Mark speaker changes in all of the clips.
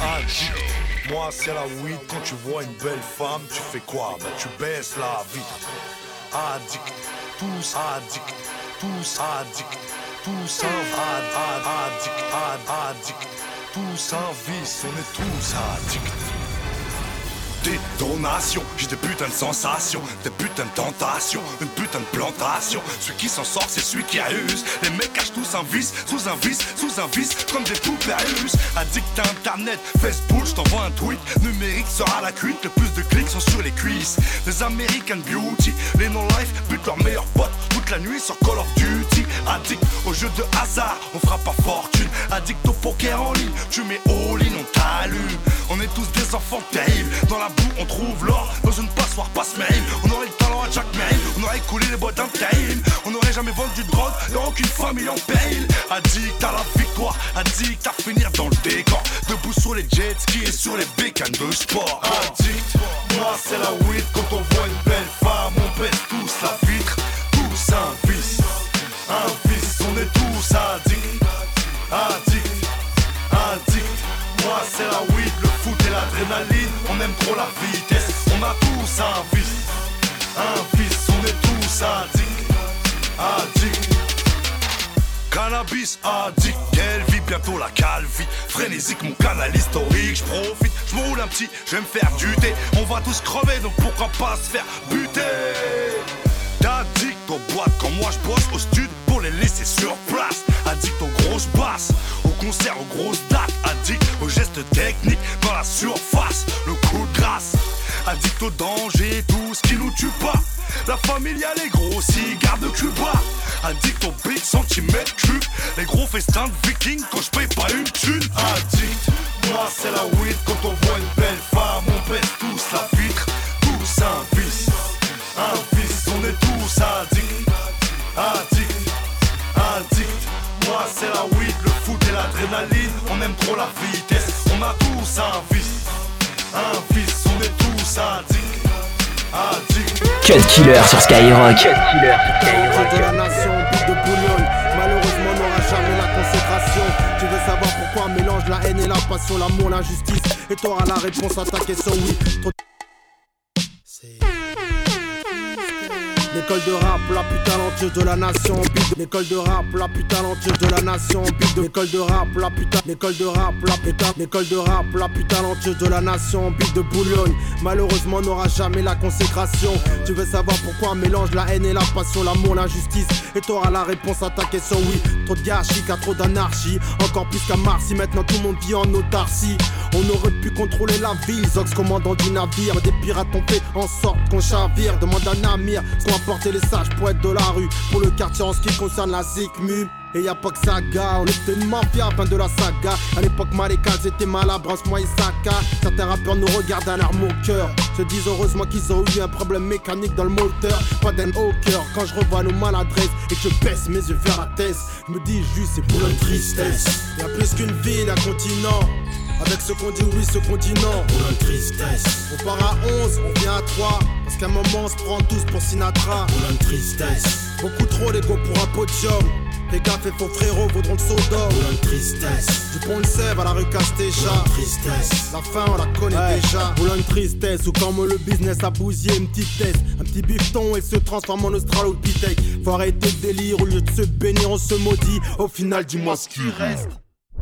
Speaker 1: Addict, moi c'est la weed. Quand tu vois une belle femme, tu fais quoi? Bah tu baisses la vitre. Addict, tous addicts, tous addicts, tous un ad, ad, addict, ad, addict, tous un vice, on est tous addicts détonation. J'ai des putains de sensations, des putains de tentations, une putain de plantation. Celui qui s'en sort, c'est celui qui abuse. Les mecs cachent tous un vice, sous un vice, sous un vice, comme des poupées russes. Addict à internet, Facebook, je t'envoie un tweet. Numérique sera la cuite, le plus de clics sont sur les cuisses. Les American Beauty, les non-life butent leurs meilleurs potes toute la nuit sur Call of Duty. Addict au jeu de hasard, on fera pas fortune. Addict au poker en ligne, tu mets all-in, on t'allume. On est tous des enfants terribles dans la on trouve l'or dans une passoire passe mail. On aurait le talent à Jack Mail, on aurait coulé les boîtes d'intérim. On n'aurait jamais vendu de drogue, y'a aucune famille en payne. Addict à la victoire, addict à finir dans le décor. Debout sur les jet skis et sur les bécanes de sport. Addict, moi c'est la weed quand on voit une belle femme, on baisse tous la vitre. Un vice, on est tous addicts. Addict, addict, moi c'est la weed, le foot et l'adrénaline on aime trop la vitesse. On a tous un vice, un vice, on est tous addicts, addicts. Cannabis addict, quelle vie, bientôt la calvie. Frénésique, mon canal historique, je profite, je roule un petit, je me faire du thé. On va tous crever, donc pourquoi pas se faire buter? Addict aux boîtes, quand moi je au stud au concert, aux grosses dates. Addict aux gestes techniques dans la surface. Le coup de grâce, addict au danger, tout ce qui nous tue pas. La familiale les gros cigares de Cuba. Addict au big centimètre cube. Les gros festins de vikings quand je paye pas une thune. Addict, moi c'est la weed quand on voit une belle femme. L'adrénaline. On aime trop la vitesse. On a tous un vice. Un vice, on est tous addicts. Addict.
Speaker 2: Cut Killer sur Skyrock. Cut
Speaker 3: Killer sur Skyrock. de la nation, de Boulogne. Malheureusement, n'aura jamais la consécration. Tu veux savoir pourquoi on mélange la haine et la passion, l'amour, l'injustice. Et t'auras la réponse à ta question, oui. L'école de rap, la plus talentueuse de la nation. L'école de rap, la plus talentueuse de la nation. L'école de rap, la putain. L'école de rap, la putain. L'école de rap, la plus talentueuse de la nation. Bille de Boulogne. Malheureusement, n'aura jamais la consécration. Tu veux savoir pourquoi mélange la haine et la passion, l'amour, l'injustice? Et t'auras la réponse à ta question, oui. Trop de gâchis, trop d'anarchie. Encore plus qu'à Marcy, maintenant tout le monde vit en autarcie. On aurait pu contrôler la ville. Zox, commandant du navire. Des pirates ont fait en sorte qu'on chavire. Demande à Namir porter les sages poètes de la rue pour le quartier en ce qui concerne la ZICMU. Et y a pas que saga, on était une mafia fin de la saga. À l'époque, Marécas était malabras, moi Isaka. Certains rappeurs nous regardent à l'arme au cœur. Se disent heureusement qu'ils ont eu un problème mécanique dans le moteur. Pas d'un au cœur quand je revois nos maladresses et que je baisse mes yeux vers la tête. Je me dis juste, c'est pour la tristesse. Y a plus qu'une ville, un continent. Avec ce qu'on dit oui, ce continent. Pour la tristesse. On part à 11, on vient à 3. Parce qu'à un moment, on se prend tous pour Sinatra. Pour la tristesse. Beaucoup trop d'ego pour un podium. Fais gaffe et faux frérots vaudront le Sodome. Pour la tristesse. Du pont de Sèvres à la rue Castéja. tristesse. La fin, on la connaît déjà. Pour une tristesse. Ou comme le business a bousillé une petite tête. Un petit bifton et se transforme en australopithèque. Faut arrêter le délire. Au lieu de se bénir, on se maudit. Au final, dis-moi ce qui reste.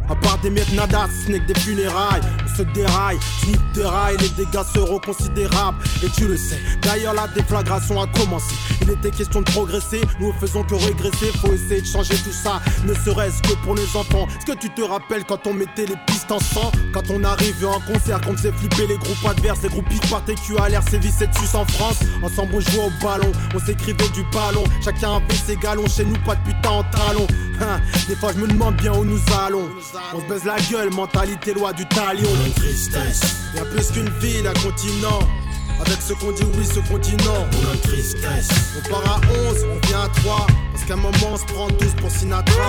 Speaker 3: À part des nada, ce n'est que des funérailles. On se déraille, snip déraille, les dégâts seront considérables. Et tu le sais, d'ailleurs la déflagration a commencé. Il était question de progresser, nous faisons que régresser. Faut essayer de changer tout ça, ne serait-ce que pour les enfants. Est-ce que tu te rappelles quand on mettait les pistes en sang? Quand on arrivait en concert, quand on faisait flipper les groupes adverses, les groupes qui partaient Q à l'air, sévissait dessus en France. Ensemble on jouait au ballon, on s'écrivait du ballon. Chacun avait ses galons, chez nous pas de putain en talons. Hein, des fois je me demande bien où nous allons. On se baise la gueule, mentalité loi du talion. Une tristesse. Y'a plus qu'une ville, un continent. Avec ce qu'on dit oui, ce continent. Pour une tristesse. On part à 11, on vient à 3. Parce qu'à un moment, on se prend tous pour Sinatra.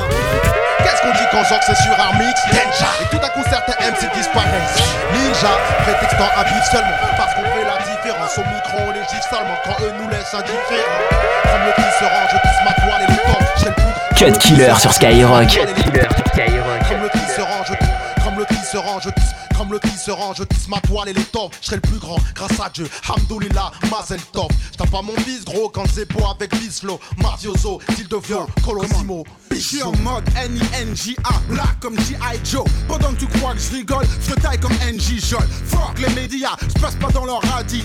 Speaker 4: Qu'est-ce qu'on dit quand genre c'est sur un mix? Ninja. Et tout à coup, certains MC disparaissent. Ninja, prétextant à vivre seulement. Parce qu'on fait la différence. Au micro, on les gifle seulement quand eux nous laissent indifférents. Comme le qui se range, je pousse ma toile et le temps.
Speaker 2: Cut Killer sur Skyrock. Cut Killer sur
Speaker 4: Skyrock. Comme le qui se tisserand, je tisse, comme le tisserand, je tisse ma toile et les torts. Je serai le plus grand, grâce à Dieu. Hamdoulillah, Mazel Tov. Je pas mon fils, gros, quand c'est beau avec Bislo. Mafioso, style de flow, Colosimo.
Speaker 5: Je suis en mode N-I-N-J-A, black comme G.I. Joe. Pendant que tu crois que je rigole, je taille comme NJ Jol. Fuck les médias, je passe pas dans leur radio.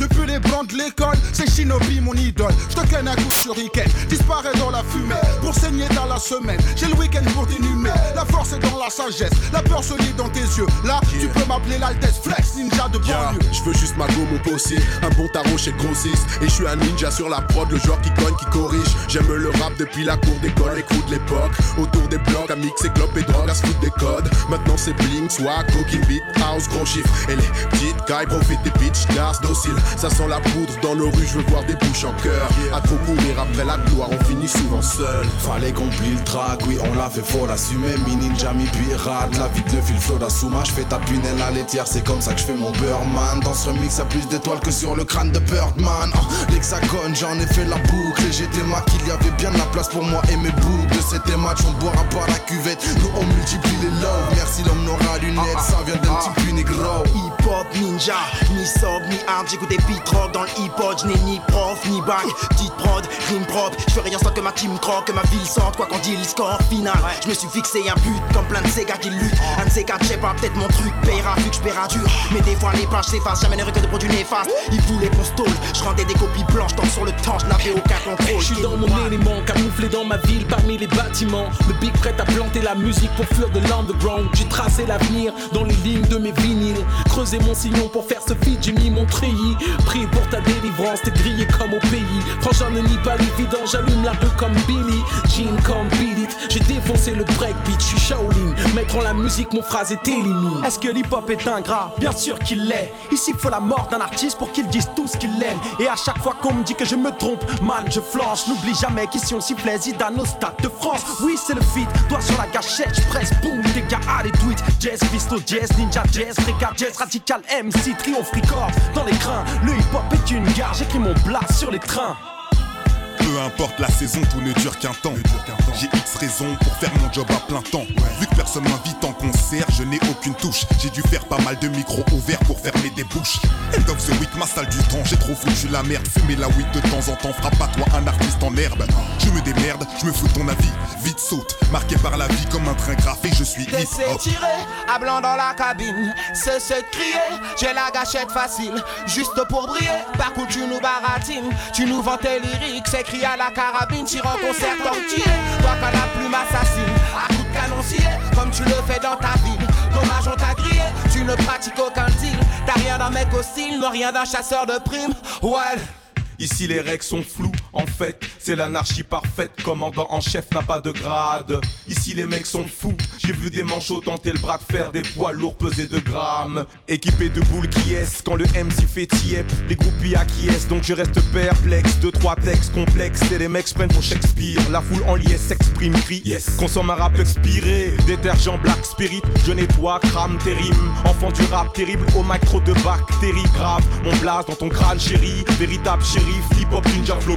Speaker 5: Depuis les bancs de l'école, c'est Shinobi mon idole. Je te ken un coup sur week-end, disparaît dans la fumée. Pour saigner dans la semaine, j'ai le week-end pour t'inhumer. La force est dans la sagesse, la peur se dans tes yeux. Là, tu peux m'appeler l'Altesse Flex, ninja de banlieue.
Speaker 6: Je veux juste ma go, mon possi, un bon tarot chez Grossiste. Et je suis un ninja sur la prod, le genre qui cogne, qui corrige. J'aime le rap depuis la cour d'école, les coups de l'époque. Autour des blocs, à mixer clope et drogue, à se foutre des codes. Maintenant c'est bling, swag, cookie beat, house, gros chiffre. Et les petites cailles profitent des bitch, gas, docile. Ça sent la poudre dans nos rues, je veux voir des bouches en cœur. À trop courir après la gloire, on finit souvent seul.
Speaker 7: Fallait qu'on plie le track, oui, on l'a fait, faut l'assumer. Mi ninja, mi pirate, la vie de fil flot d'Asuma. Je fais ta punelle à laitière, c'est comme ça que je fais mon man Dans ce remix, y'a plus d'étoiles que sur le crâne de Birdman. Oh, L'hexagone, j'en ai fait la boucle. Et j'étais ma qu'il y avait bien de la place pour moi et mes boucles. De c'était match, on boira pas la cuvette. Nous, on multiplie les love. Merci l'homme n'aura lunettes, ça vient d'un petit plus négro.
Speaker 8: Hip hop ninja, ni sob ni hard, j'écoutais beat rock dans le hip hop, je n'ai ni prof ni bac, petite prod, rime propre, je fais rien sans que ma team croque, que ma ville sorte, quoi qu'on dit le score final. Je me suis fixé un but comme plein de ces gars qui luttent. Un de ces quatre, je sais pas, peut-être mon truc payera vu que je dur. Mais des fois les pages s'effacent, jamais n'aurais que de produits néfastes. Ils voulaient qu'on stole, je rendais des copies blanches, tant sur le temps, je n'avais aucun contrôle.
Speaker 9: Je suis dans mon élément, camouflé dans ma ville parmi les bâtiments. Le big prêt à planter la musique pour fuir de l'underground. J'ai tracé l'avenir dans les lignes de mes vinyles. Creusé mon sillon pour faire ce feat, j'ai mis mon treillis. Prie pour ta délivrance, t'es grillé comme au pays. Franchement, ne nie pas l'évident, j'allume la rue comme Billy. Jean comme Beat It, j'ai défoncé le breakbeat, je suis Shaolin. Mettre en la musique, mon phrase est éliminée.
Speaker 10: Est-ce que l'hip-hop est ingrat? Bien sûr qu'il l'est. Ici, faut la mort d'un artiste pour qu'il dise tout ce qu'il aime. Et à chaque fois qu'on me dit que je me trompe, man, je flanche. N'oublie jamais qu'ici on sifflait Zidane au stade de France. Oui, c'est le feat, doigt sur la gâchette, presse, boum, des gars, allez, tweet. Jazz, pisto, jazz, ninja, jazz, fricas, jazz, radical, MC, triomphe, record. Dans les crins, le hip-hop est une gare, j'écris mon blast sur les trains.
Speaker 11: Peu importe la saison, tout ne dure qu'un temps. J'ai X raisons pour faire mon job à plein temps. Vu que personne m'invite en concert, je n'ai aucune touche. J'ai dû faire pas mal de micros ouverts pour fermer des bouches. End of the week, ma salle du temps, j'ai trop foutu la merde. Fumer la weed de temps en temps, frappe à toi un artiste en herbe. Je me démerde, je me fous de ton avis. Vite saute, marqué par la vie comme un train graffé, je suis hip hop.
Speaker 12: tirer, à blanc dans la cabine, c'est ce de crier, j'ai la gâchette facile, juste pour briller, par contre tu nous baratines, tu nous vends tes lyriques, c'est à la carabine, tire en concert tortillé, toi quand la plume assassine, à coup de canoncier, comme tu le fais dans ta ville, dommage on t'a grillé, tu ne pratiques aucun deal, t'as rien d'un mec hostile, non rien d'un chasseur de primes, ouais.
Speaker 13: Ici les règles sont floues, en fait, c'est l'anarchie parfaite. Commandant en chef n'a pas de grade. Ici les mecs sont fous, j'ai vu des manchots tenter le bras de fer, des poids lourds pesés de grammes. Équipés de boules qui est quand le MC fait tiep, les groupies acquiescent, donc je reste perplexe. Deux, trois textes complexes, et les mecs prennent pour Shakespeare. La foule en liesse s'exprime, crie, yes. consomme un rap expiré. Détergent Black Spirit, je nettoie, crame tes rimes. Enfant du rap terrible, au mic trop de bactéries graves. Mon blast dans ton crâne, chéri, véritable shérif, hip hop ninja flow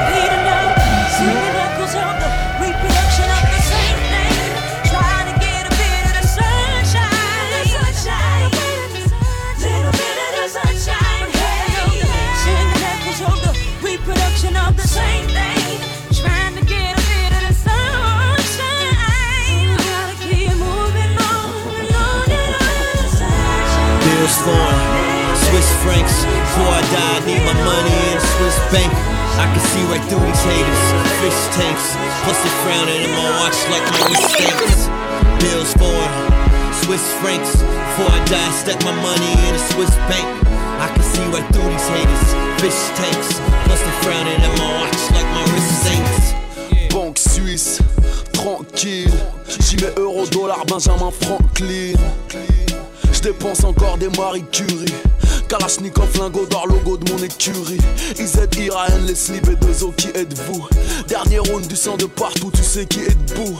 Speaker 14: I can see right through these haters, fish tanks. Plus they frowning in my watch like my mistakes. Bills foreign, Swiss francs. Before I die, stack my money in a Swiss bank. I can see right through these haters, fish tanks. Plus they frowning in my watch like my wrist saints.
Speaker 7: Banque suisse, tranquille. J'y mets euro, dollar, Benjamin Franklin. Je dépense encore des Marie Curie. Kalachnikov, lingot d'or, logo de mon écurie. IZ, Iraën, les slips et deux os, qui êtes-vous? Dernier round du sang de partout, tu sais qui est debout.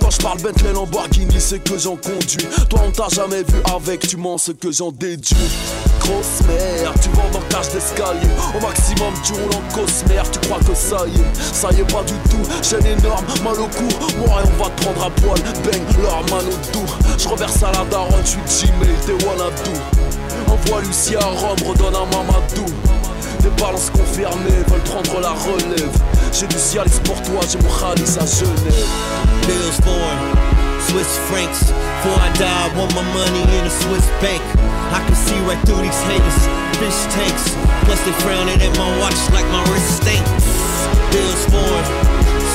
Speaker 7: Quand je parle Bentley Lamborghini, c'est que j'en conduis. Toi, on t'a jamais vu avec, tu mens ce que j'en déduis.
Speaker 15: grosse merde. Tu vends dans cage d'escalier. Au maximum, tu roules en cosmère. Tu crois que ça y est, ça y est pas du tout. Chaîne énorme, mal au cou. Moi, et on va te prendre à poil. Bang, leur mal au doux. Je reverse à la daronne, je suis Gmail, t'es Wanadou. Envoie Lucie à Rome, redonne à Mamadou. Des balances confirmées veulent prendre la relève. J'ai du Cialis pour toi, j'ai mon Khalis à Genève.
Speaker 14: Bills born, Swiss francs. Before I die, I want my money in a Swiss bank. I can see right through these haters, fish tanks. Plus they frowning at my watch like my wrist stink. Bills born,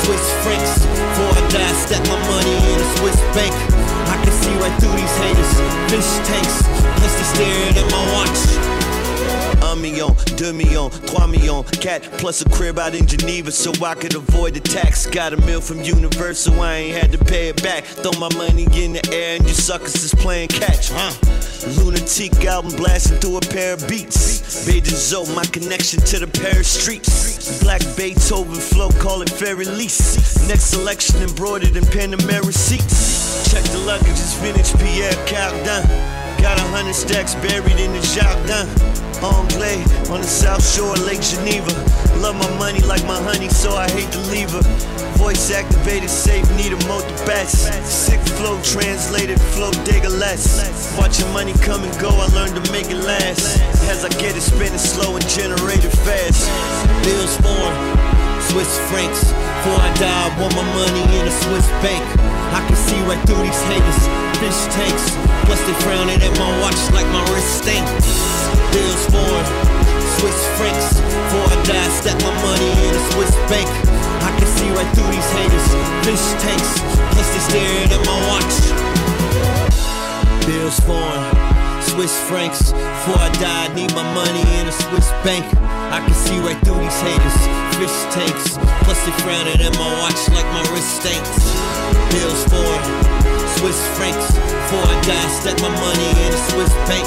Speaker 14: Swiss francs. Before I die, stack my money in a Swiss bank. I can see right through these haters, fish tanks. Plus they staring at my watch. Million, deux millions, trois cat plus a crib out in Geneva so I could avoid the tax. Got a meal from Universal, I ain't had to pay it back. Throw my money in the air and you suckers is playing catch, huh? Lunatic album blasting through a pair of beats. Beijing my connection to the Paris streets. Black Beethoven flow, call it fair release. Next selection embroidered in Panamera seats. Check the luggage, it's vintage Pierre Cardin. Got a hundred stacks buried in the jardin. Anglais on the south shore of Lake Geneva. Love my money like my honey, so I hate to leave her. Voice activated, safe, need a moat the best. Sick flow, translated, flow, digger less. Watching money come and go, I learned to make it last. As I get it spinning slow and generate it fast. Bills form, Swiss francs. Before I die, I want my money in a Swiss bank. I can see right through these haters, fish tanks. Plus they frowning at my watch like my wrist stink. Bills form, Swiss francs. Before I die, stack my money in a Swiss bank. I can see right through these haters, fish tanks. Plus they staring at my watch. Bills form, Swiss francs. Before I die, I need my money in a Swiss bank. I can see right through these haters, fish tanks. Plus they frowning at my watch like my wrist stinks. Bills form, Swiss francs. Before I die, stack my money in a Swiss bank.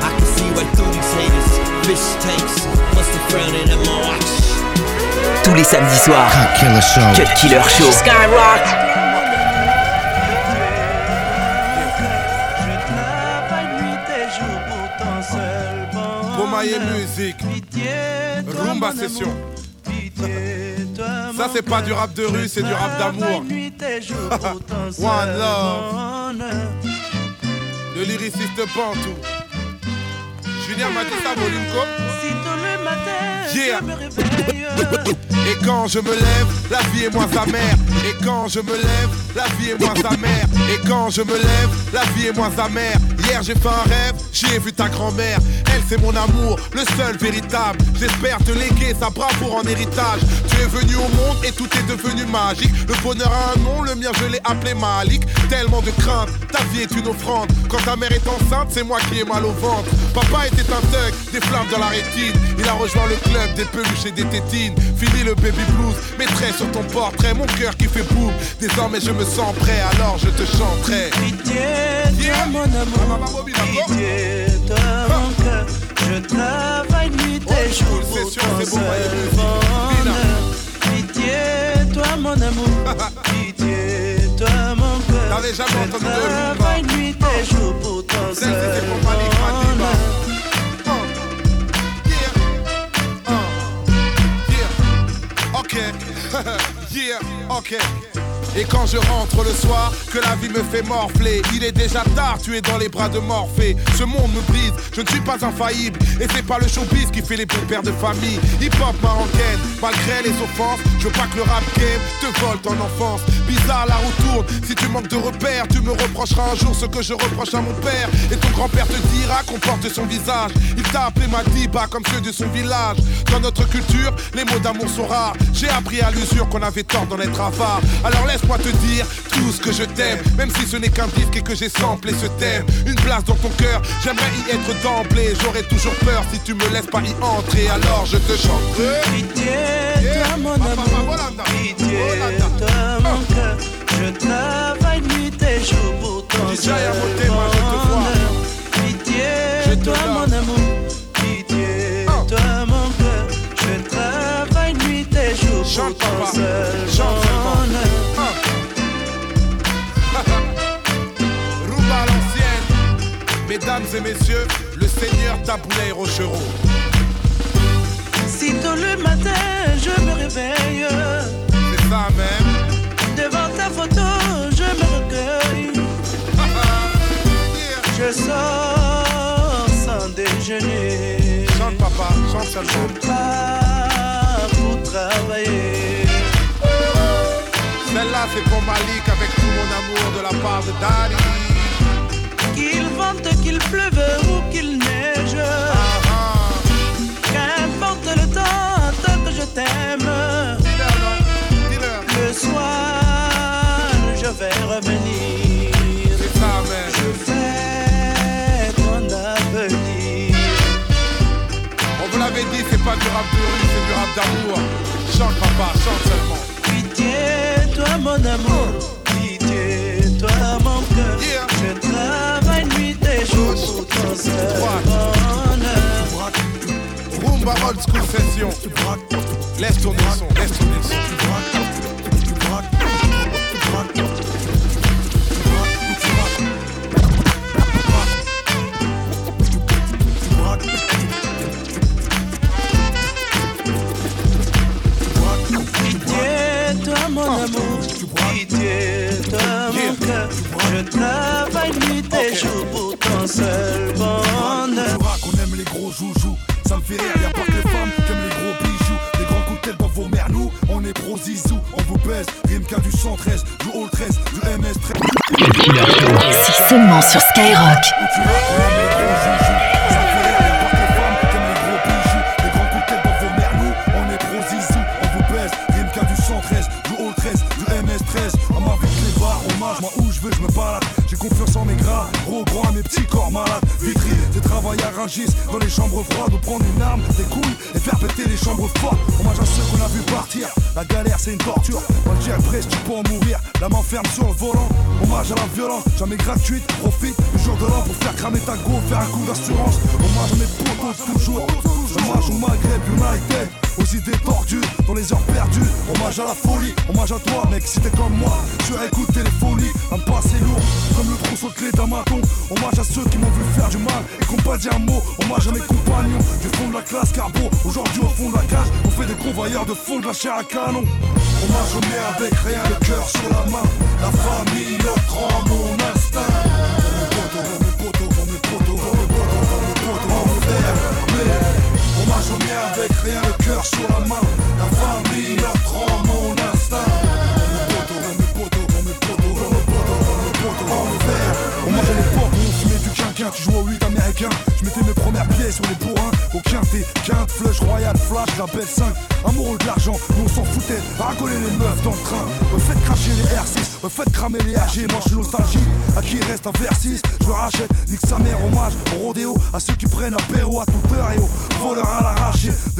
Speaker 14: I can see right through these haters, fish tanks. Plus they frowning at my watch.
Speaker 2: Tous les samedis soirs, Cut Killer Show. Skyrock.
Speaker 16: Bomaye Music, Rumba Session. Ça c'est pas du rap de rue, c'est du rap d'amour. One love. Le lyriciste Pantou. Julien m'a dit ça, Molinko. Yeah. Et quand je me lève, la vie est moins amère. Et quand je me lève, la vie est moins amère. Et quand je me lève, la vie est moins amère. Hier j'ai fait un rêve, j'ai vu ta grand-mère. Elle c'est mon amour, le seul véritable. J'espère te léguer sa bravoure en héritage. Tu es venu au monde et tout est devenu magique. Le bonheur a un nom, le mien je l'ai appelé Malik. Tellement de crainte, ta vie est une offrande. Quand ta mère est enceinte, c'est moi qui ai mal au ventre. Papa était un thug, des flammes dans la rétine. Il a rejoint le club des peluches et des tétines. Fini le baby blues, mettrai sur ton portrait mon cœur qui fait boum. Désormais je me sens prêt, alors je te
Speaker 17: Pitié, toi mon amour, pitié, toi mon cœur. Je travaille nuit et jour pour ton seul bonheur. Pitié, toi mon amour, pitié, toi mon cœur.
Speaker 16: T'avais jamais entendu de
Speaker 17: Je travaille nuit et jour pour ton seul bonheur.
Speaker 16: Yeah, ok. Et quand je rentre le soir, que la vie me fait morfler, il est déjà tard, tu es dans les bras de Morphée. Ce monde me brise, je ne suis pas infaillible. Et c'est pas le showbiz qui fait les bons pères de famille. Hip-hop marocaine, malgré les offenses, je veux pas que le rap game te vole ton enfance. Bizarre la roue tourne, si tu manques de repères, tu me reprocheras un jour ce que je reproche à mon père. Et ton grand-père te dira qu'on porte son visage. Il t'a appelé Madiba comme ceux de son village. Dans notre culture, les mots d'amour sont rares. J'ai appris à l'usure qu'on avait tort d'en être avare. Alors laisse-moi te dire tout ce que je t'aime, même si ce n'est qu'un disque et que j'ai samplé ce thème. Une place dans ton cœur, j'aimerais y être d'emblée. J'aurais toujours peur si tu me laisses pas y entrer. Alors je te chanterai.
Speaker 17: Pitié, toi mon amour, pitié, toi mon cœur. Et
Speaker 16: messieurs, le seigneur Taboulay Rochereau.
Speaker 17: Si tôt le matin je me réveille,
Speaker 16: c'est ça même.
Speaker 17: Devant ta photo, je me recueille. je sors sans déjeuner.
Speaker 16: Chante papa, chante seulement.
Speaker 17: Je pars pour travailler.
Speaker 16: Celle-là c'est pour Malik avec tout mon amour de la part de Daddy.
Speaker 17: Qu'il vente, qu'il pleuve ou qu'il neige. Qu'importe le temps, tant que je t'aime. Le soir, je vais revenir. Je fais ton avenir.
Speaker 16: On vous l'avait dit, c'est pas du rap de rue, c'est du rap d'amour. Chante papa, chante seulement.
Speaker 17: Pitié, toi mon amour. Seul bonheur.
Speaker 16: Rumba old school session. Laisse tourner son, laisse tourner son.
Speaker 18: Skyrock.
Speaker 19: Dans les chambres froides, ou prendre une arme, des couilles et faire péter les chambres fortes. Hommage à ceux qu'on a vu partir. La galère, c'est une torture. Moi, gel presse, tu peux en mourir. La main ferme sur le volant. Hommage à la violence, jamais gratuite. Profite du jour de l'an pour faire cramer ta go, faire un coup d'assurance. Hommage à mes potos, toujours. Hommage au Maghreb United. Aux idées tordues, dans les heures perdues. Hommage à la folie, hommage à toi, mec, si t'es comme moi. Sur écoute téléphonique, un passé lourd, comme le trousseau de clé d'un maton. Hommage à ceux qui m'ont vu faire du mal et qui n'ont pas dit un mot. Hommage à mes compagnons du fond de la classe carbo. Aujourd'hui, au fond de la cage, on fait des convoyeurs de fond de la chair à canon. Hommage aux mères avec rien, le cœur sur la main. La famille, le cran, mon instinct. Avec rien, le cœur sur la main. La famille, le cran, mon instinct. Mes potos, mes potos, mes potos, mes potos, mes potos, en fer. Hommage à l'époque où on fumait du quinquin, tu jouais au 8 américain. Je mettais mes premières pièces sur les bourrins, au quintet, quinte, flush, royal, flash, la belle 5. Amoureux de l'argent, nous on s'en foutait, ragoler les meufs dans le train. Ouais, faites cracher les R6, ouais, faites cramer les AG. Moi je nostalgie, à qui reste un vers 6, je rachète, nique sa mère, hommage au rodéo, à ceux qui prennent apéro à toute heure et à l'arraché.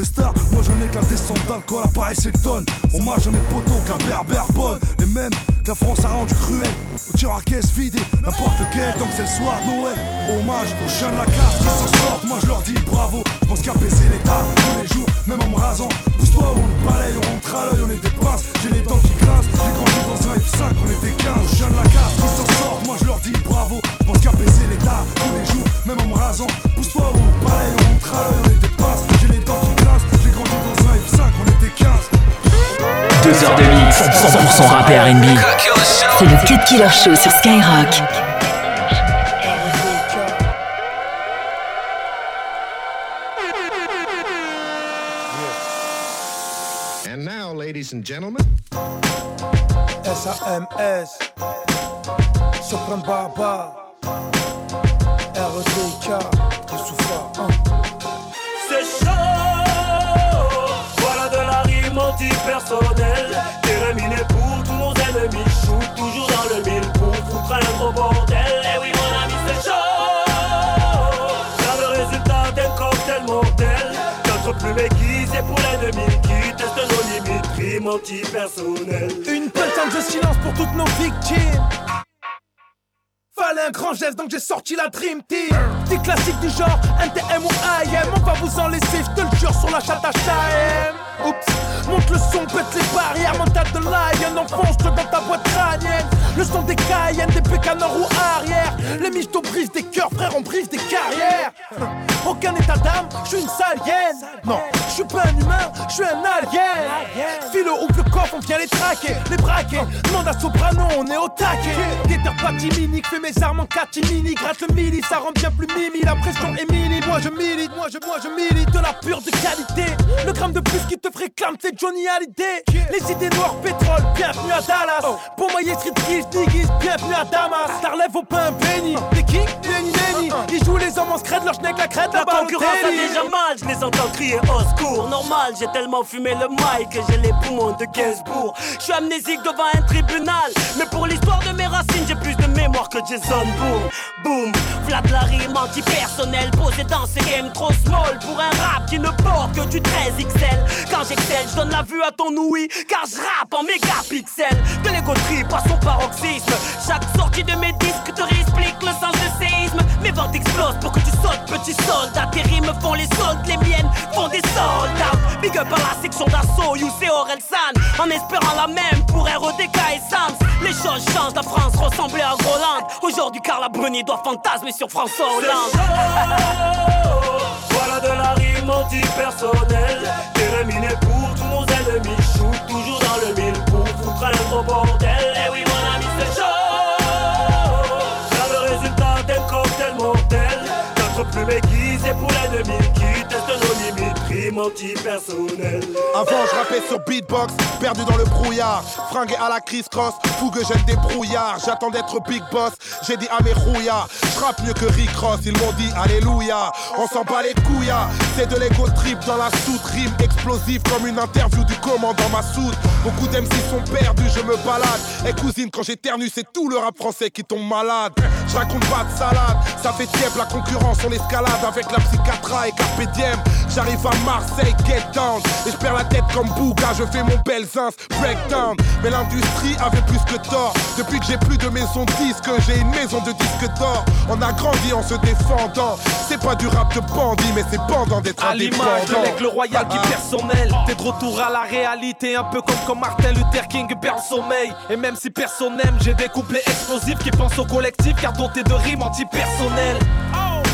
Speaker 19: Des stars, moi je n'ai qu'un descente d'alcool, appareil c'est le tonne. Hommage à mes potos, qu'un berbère bonne, les mêmes la France a rendu cruel. Au tir à caisse vide, n'importe lequel, tant que c'est le soir de Noël. Hommage aux chiens de la casse qui s'en sortent, moi je leur dis bravo. Je pense qu'à baisser l'état tous les jours, même en me rasant. Pousse-toi, on balaye, on rentre à l'œil, on est des princes. J'ai les dents qui grincent, j'ai grandi dans un F5, on était 15. Aux chiens de la casse qui s'en sortent, moi je leur dis bravo. Je pense qu'à baisser l'état tous les jours, même en me rasant. Pousse-toi, on balaye, on rentre à l'œil, on est
Speaker 18: Deux heures de mix, 100% rap et R&B. C'est le Cut Killer Show sur Skyrock.
Speaker 20: And now, ladies and gentlemen,
Speaker 15: SAMS, Sopran Baba, RDK, Youssoufa,
Speaker 21: anti-personnelle Terminé pour tous nos ennemis. Shoot toujours dans le mille pour foutre un gros bordel. Eh oui mon ami c'est chaud. Là le résultat d'un cocktail mortel. Notre plume aiguisée pour l'ennemi Qui teste nos limites. Rime anti-personnelle
Speaker 22: Une putain de silence pour toutes nos victimes.
Speaker 15: fallait un grand geste donc j'ai sorti la Dream Team. Des classiques du genre NTM ou IM, on va vous en laisser, je te le jure sur la chatte HM. Oups, monte le son, pète les barrières, mental de lion, enfonce-le dans ta boîte crânienne. Le son des Cayennes, des pécanors ou arrière. Les michtos brisent des cœurs, frère, on brise des carrières. Aucun état d'âme, je suis une salienne. Non, je suis pas un humain, je suis un alien. Philo ouvre le coffre, on vient les traquer, les braquer. Demande à Soprano, on est au taquet. Guetteur pas timinique, fais mes armes en catimini. Gratte le mili, ça rend bien plus La pression mini, moi je milite, moi je, moi je milite. De la pure de qualité. Le gramme de plus qui te fréclame, c'est Johnny Hallyday. Les idées noires, pétrole, bienvenue à Dallas. Pour moyer street kiss, niggas, bienvenue à Damas. Ça relève au pain béni. Des qui Nenny. Jouent les hommes en scred, leur schneck, la crête,
Speaker 21: La
Speaker 15: la
Speaker 21: concurrence a déjà mal, je les entends crier au secours. Normal, j'ai tellement fumé le mic que j'ai les poumons de Gainsbourg. Je suis amnésique devant un tribunal, mais pour l'histoire de mes racines, j'ai plus de mémoire que Jason Boom. Boom, Vlad la rime anti-personnel, posé dans ces games trop small pour un rap qui ne porte que du 13 XL. Quand j'excelle, je donne la vue à ton ouïe, car je rappe en mégapixels. De l'ego trip à son paroxysme, chaque sortie de mes disques te réexplique le sens de séisme. Mes ventes pour que tu sautes, petit soldat. Tes rimes font les soldes, les miennes font des soldats. Big up à la section d'assaut, You c'est Orelsan. En espérant la même pour RODK et Sams. Les choses changent, la France ressemblait à Groland. Aujourd'hui, Carla Bruni doit fantasmer sur François Hollande. Voilà de la rime anti-personnelle Terminé pour tous nos ennemis Shoot toujours dans le mille pour foutre un gros bordel Eh oui Plume aiguisée pour l'ennemi Qui teste nos limites. Rime anti-personnelle
Speaker 16: Avant je rappais sur beatbox, perdu dans le brouillard. Fringué à la crise cross, fougue j'aime des brouillards. J'attends d'être big boss, j'ai dit à mes rouillards. Je rappe mieux que Rick Ross, ils m'ont dit alléluia. On s'en bat les couillards, c'est de l'ego trip dans la soute. Rime explosive comme une interview du commandant Massoud. Beaucoup d'MC sont perdus, je me balade. Et cousine quand j'éternue c'est tout le rap français qui tombe malade Je raconte pas de salade, ça fait tiep la concurrence on escalade avec la psychiatra et Carpe Diem. J'arrive à Marseille, get down. Et je perds la tête comme Bouga, je fais mon bel zins, breakdown. Mais l'industrie avait plus que tort. Depuis que j'ai plus de maison de disques J'ai une maison de disques d'or. On a grandi en se défendant. C'est pas du rap de bandit Mais c'est pendant d'être
Speaker 10: À l'image de l'aigle royal qui
Speaker 16: Ah.
Speaker 10: personnel. T'es de retour à la réalité Un peu comme quand Martin Luther King perd le sommeil. Et même si personne n'aime J'ai des couplets explosifs qui pensent au collectif Car de rimes antipersonnelles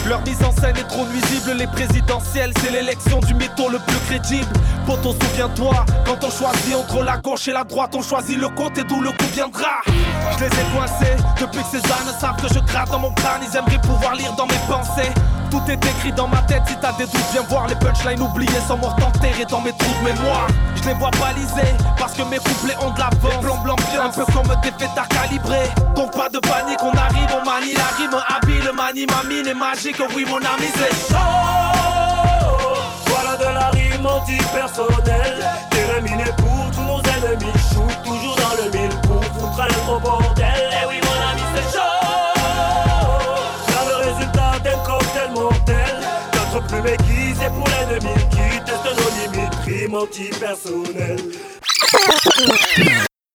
Speaker 10: leur mise en scène est trop nuisible, les présidentielles, c'est l'élection du mytho le plus crédible. Poto, souviens-toi, quand on choisit entre la gauche et la droite, on choisit le côté d'où le coup viendra. Je les ai coincés depuis que ces ânes savent que je gratte dans mon crâne, ils aimeraient pouvoir lire dans mes pensées. Tout est écrit dans ma tête, si t'as des doutes, viens voir les punchlines oubliées sont mortes enterrées dans mes trous de mémoire. Je les vois balisés parce que mes couplets ont de l'avance. Blanc, blanc, un peu comme des fêtards calibrés. Donc pas de panique, on arrive, on manie la rime habile, manie ma mine est magique, oui mon ami c'est
Speaker 21: chaud. Voilà de la rime anti-personnelle Terminé pour tous nos ennemis Shoot toujours dans le mille pour foutre un gros bordel Notre plume aiguisée pour l'ennemi Qui teste nos limites. Rime anti-personnelle